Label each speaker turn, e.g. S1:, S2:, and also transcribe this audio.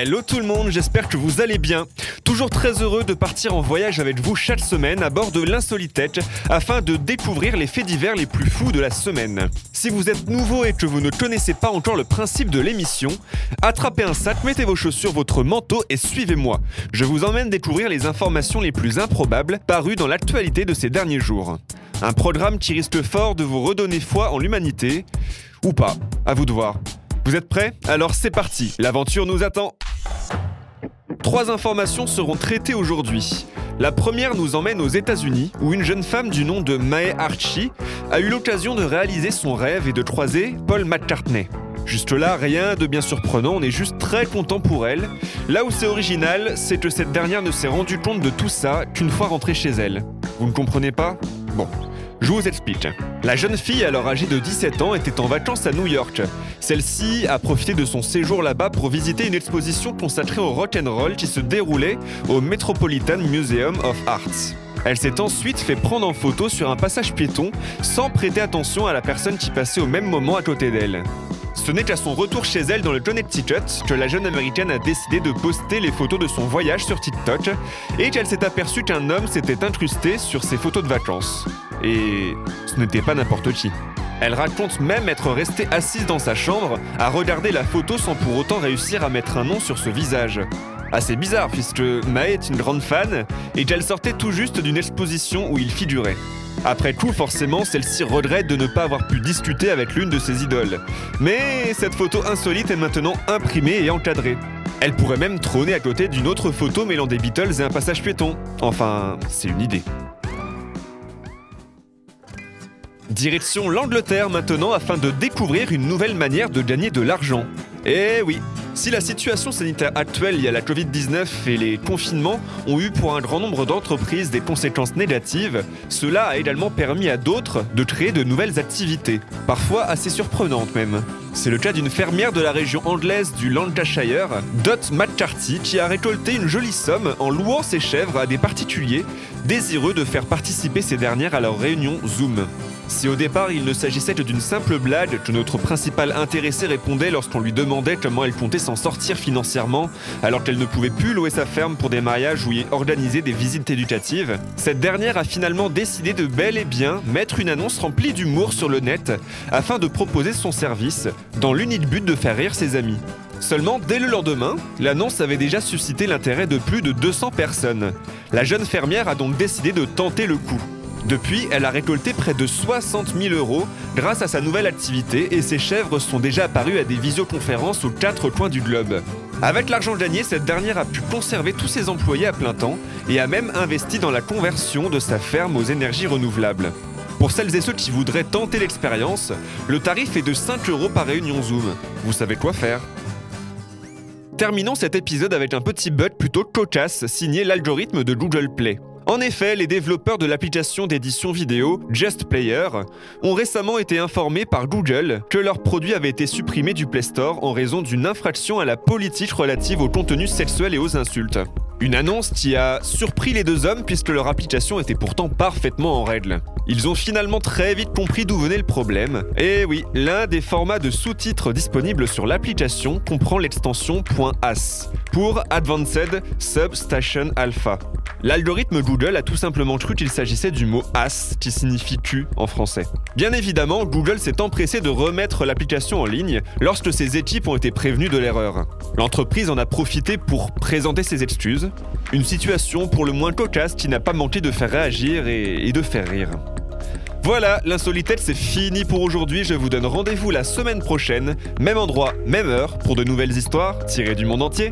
S1: Hello tout le monde, j'espère que vous allez bien. Toujours très heureux de partir en voyage avec vous chaque semaine à bord de l'Insolitech afin de découvrir les faits divers les plus fous de la semaine. Si vous êtes nouveau et que vous ne connaissez pas encore le principe de l'émission, attrapez un sac, mettez vos chaussures, votre manteau et suivez-moi. Je vous emmène découvrir les informations les plus improbables parues dans l'actualité de ces derniers jours. Un programme qui risque fort de vous redonner foi en l'humanité, ou pas, à vous de voir. Vous êtes prêts? Alors c'est parti, l'aventure nous attend. Trois informations seront traitées aujourd'hui. La première nous emmène aux États-Unis, où une jeune femme du nom de Mae Archie a eu l'occasion de réaliser son rêve et de croiser Paul McCartney. Juste là, rien de bien surprenant, on est juste très content pour elle. Là où c'est original, c'est que cette dernière ne s'est rendue compte de tout ça qu'une fois rentrée chez elle. Vous ne comprenez pas? Bon, je vous explique. La jeune fille, alors âgée de 17 ans, était en vacances à New York. Celle-ci a profité de son séjour là-bas pour visiter une exposition consacrée au rock and roll qui se déroulait au Metropolitan Museum of Arts. Elle s'est ensuite fait prendre en photo sur un passage piéton sans prêter attention à la personne qui passait au même moment à côté d'elle. Ce n'est qu'à son retour chez elle dans le Connecticut que la jeune américaine a décidé de poster les photos de son voyage sur TikTok et qu'elle s'est aperçue qu'un homme s'était incrusté sur ses photos de vacances. Et ce n'était pas n'importe qui. Elle raconte même être restée assise dans sa chambre à regarder la photo sans pour autant réussir à mettre un nom sur ce visage. Assez bizarre puisque Mae est une grande fan et qu'elle sortait tout juste d'une exposition où il figurait. Après coup, forcément, celle-ci regrette de ne pas avoir pu discuter avec l'une de ses idoles. Mais cette photo insolite est maintenant imprimée et encadrée. Elle pourrait même trôner à côté d'une autre photo mêlant des Beatles et un passage piéton. Enfin, c'est une idée. Direction l'Angleterre maintenant afin de découvrir une nouvelle manière de gagner de l'argent. Eh oui, si la situation sanitaire actuelle liée à la Covid-19 et les confinements ont eu pour un grand nombre d'entreprises des conséquences négatives, cela a également permis à d'autres de créer de nouvelles activités, parfois assez surprenantes même. C'est le cas d'une fermière de la région anglaise du Lancashire, Dot McCarthy, qui a récolté une jolie somme en louant ses chèvres à des particuliers désireux de faire participer ces dernières à leur réunion Zoom. Si au départ il ne s'agissait que d'une simple blague que notre principal intéressé répondait lorsqu'on lui demandait comment elle comptait s'en sortir financièrement alors qu'elle ne pouvait plus louer sa ferme pour des mariages ou y organiser des visites éducatives, cette dernière a finalement décidé de bel et bien mettre une annonce remplie d'humour sur le net afin de proposer son service dans l'unique but de faire rire ses amis. Seulement, dès le lendemain, l'annonce avait déjà suscité l'intérêt de plus de 200 personnes. La jeune fermière a donc décidé de tenter le coup. Depuis, elle a récolté près de 60 000 euros grâce à sa nouvelle activité et ses chèvres sont déjà apparues à des visioconférences aux quatre coins du globe. Avec l'argent gagné, cette dernière a pu conserver tous ses employés à plein temps et a même investi dans la conversion de sa ferme aux énergies renouvelables. Pour celles et ceux qui voudraient tenter l'expérience, le tarif est de 5 euros par réunion Zoom. Vous savez quoi faire Terminons cet épisode avec un petit bug plutôt cocasse signé l'algorithme de Google Play. En effet, les développeurs de l'application d'édition vidéo Just Player ont récemment été informés par Google que leur produit avait été supprimé du Play Store en raison d'une infraction à la politique relative au contenu sexuel et aux insultes. Une annonce qui a surpris les deux hommes puisque leur application était pourtant parfaitement en règle. Ils ont finalement très vite compris d'où venait le problème. Et oui, l'un des formats de sous-titres disponibles sur l'application comprend l'extension .as pour Advanced Substation Alpha. L'algorithme Google a tout simplement cru qu'il s'agissait du mot as qui signifie Q en français. Bien évidemment, Google s'est empressé de remettre l'application en ligne lorsque ses équipes ont été prévenues de l'erreur. L'entreprise en a profité pour présenter ses excuses, une situation pour le moins cocasse qui n'a pas manqué de faire réagir et, de faire rire. Voilà, l'insolitette c'est fini pour aujourd'hui, je vous donne rendez-vous la semaine prochaine, même endroit, même heure, pour de nouvelles histoires tirées du monde entier.